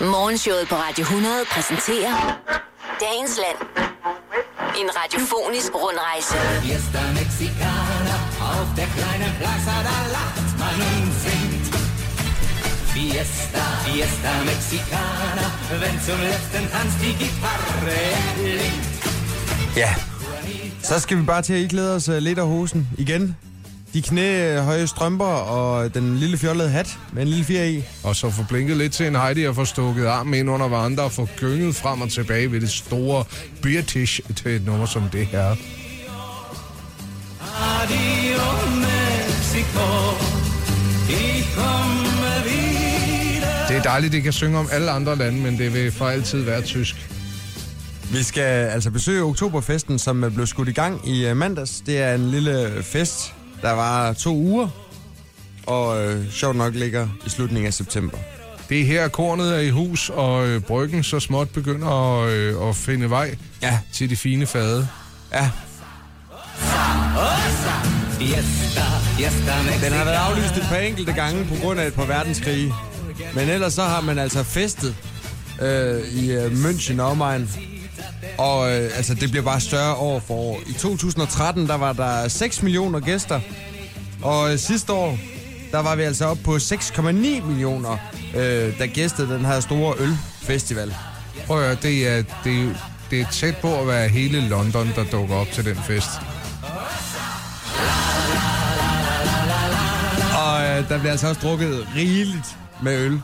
Morgenshowet på Radio 100 præsenterer Dagens Land. En radiofonisk rundrejse. Fiesta Mexicana, auf der kleinen Plaza, da lacht man und singt. Fiesta, Fiesta Mexicana, wenn zum letzten Tanz die Gitarre. Ja, så skal vi bare til at iklæde os uh, lidt af hosen igen. De knæhøje strømper og den lille fjollede hat med en lille fjer i. Og så få blinket lidt til en Heidi og få stukket armen ind under hverandre og få gynget frem og tilbage ved det store British til et nummer som det her. Adio Mexico. Det er dejligt, det kan synge om alle andre lande, men det vil for altid være tysk. Vi skal altså besøge Oktoberfesten, som øh, blev skudt i gang i uh, mandags. Det er en lille fest, der var to uger, og øh, sjovt nok ligger i slutningen af september. Det er her, kornet er i hus, og øh, bryggen så småt begynder at, øh, at finde vej Ja, til de fine fade. ja. Den har været aflyst et par enkelte gange på grund af et par verdenskrige. Men ellers så har man altså festet øh, i øh, München omegn. Og øh, altså, det bliver bare større år for år. I 2013, der var der 6 millioner gæster. Og øh, sidste år, der var vi altså op på 6,9 millioner, øh, der gæstede den her store ølfestival. Prøv at høre, det er, det, er- det er tæt på at være hele London, der dukker op til den fest. Og øh, der bliver altså også drukket rigeligt med øl.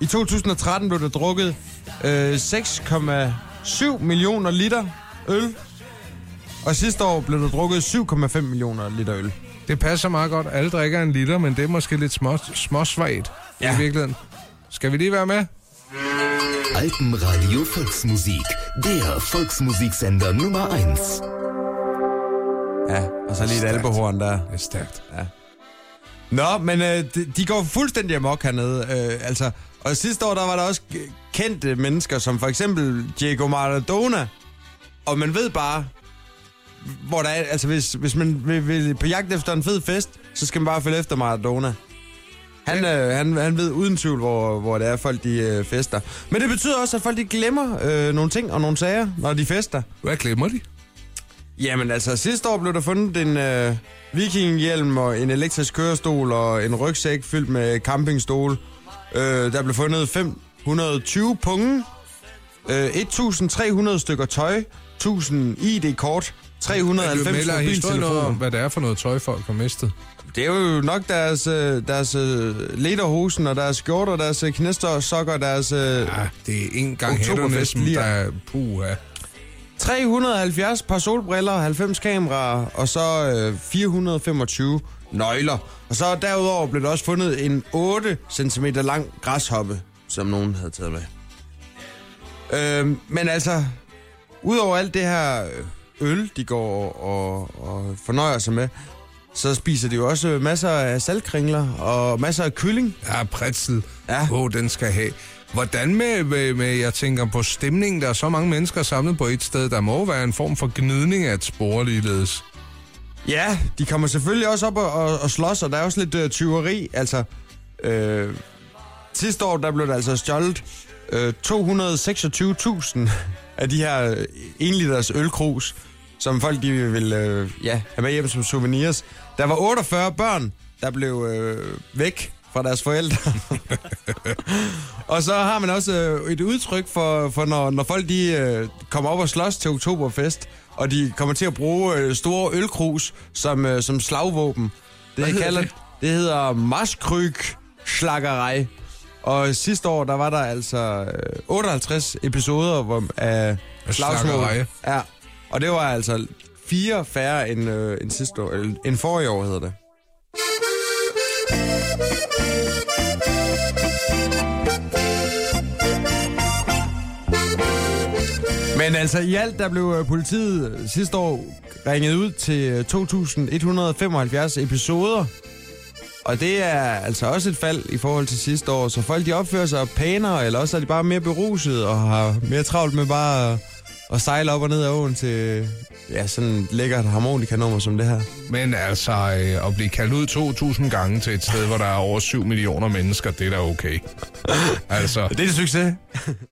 I 2013 blev der drukket øh, 6,7 millioner liter øl. Og sidste år blev der drukket 7,5 millioner liter øl. Det passer meget godt. Alle drikker en liter, men det er måske lidt små, småsvagt ja. Ja. i virkeligheden. Skal vi lige være med? Alpenradio Volksmusik. Der Volksmusiksender Nummer 1. Ja, og så lige et albehorn der. Det er stærkt. Nå, men øh, de, de går fuldstændig amok hernede. Øh, altså, og sidste år, der var der også kendte mennesker, som for eksempel Diego Maradona. Og man ved bare, hvor der er, altså hvis, hvis man vil, vil på jagt efter en fed fest, så skal man bare følge efter Maradona. Han, øh, han, han ved uden tvivl, hvor, hvor det er, folk de øh, fester. Men det betyder også, at folk de glemmer øh, nogle ting og nogle sager, når de fester. Hvad glemmer de? Jamen altså, sidste år blev der fundet en øh, vikinghjelm og en elektrisk kørestol og en rygsæk fyldt med campingstol. Øh, der blev fundet 520 punge, øh, 1300 stykker tøj, 1000 ID-kort, 390 melder historien noget om, mobiltelefoner. hvad det er for noget tøj, folk har mistet. Det er jo nok deres, øh, deres øh, lederhosen og deres skjorter, deres øh, knæster, sokker, deres... Ja, det er en gang Oktoberfest hætterne, der er- er puha. 370 par solbriller, 90 kameraer, og så øh, 425 nøgler. Og så derudover blev der også fundet en 8 cm lang græshoppe, som nogen havde taget med. Øh, men altså, udover alt det her øh, øl, de går og, og fornøjer sig med, så spiser de jo også masser af saltkringler og masser af kylling. Ja, pretzel. Ja. Åh, oh, den skal have. Hvordan med, med, med, jeg tænker på stemningen, der er så mange mennesker samlet på et sted, der må være en form for gnidning af et spor ligeledes. Ja, de kommer selvfølgelig også op og, og, og slås, og der er også lidt øh, tyveri. Altså, øh, sidste år, der blev der altså stjålet øh, 226.000 af de her øh, 1 liters ølkrus, som folk de vil øh, ja, have med hjem som souvenirs. Der var 48 børn, der blev øh, væk fra deres forældre. og så har man også øh, et udtryk for, for når, når folk de, øh, kommer op og slås til Oktoberfest, og de kommer til at bruge øh, store ølkrus som, øh, som slagvåben. Det, Hvad kalder, det? det? hedder maskryg slaggerej. Og sidste år, der var der altså øh, 58 episoder hvor, af slagsmål. Ja, og det var altså fire færre end, øh, end sidste år, eller end forrige år hedder det. Men altså i alt, der blev øh, politiet øh, sidste år ringet ud til øh, 2.175 episoder. Og det er altså også et fald i forhold til sidste år, så folk de opfører sig pænere, eller også er de bare mere beruset og har mere travlt med bare at sejle op og ned af åen til, ja, sådan et lækkert harmonikanummer som det her. Men altså, øh, at blive kaldt ud 2.000 gange til et sted, hvor der er over 7 millioner mennesker, det er da okay. altså, Det er en succes.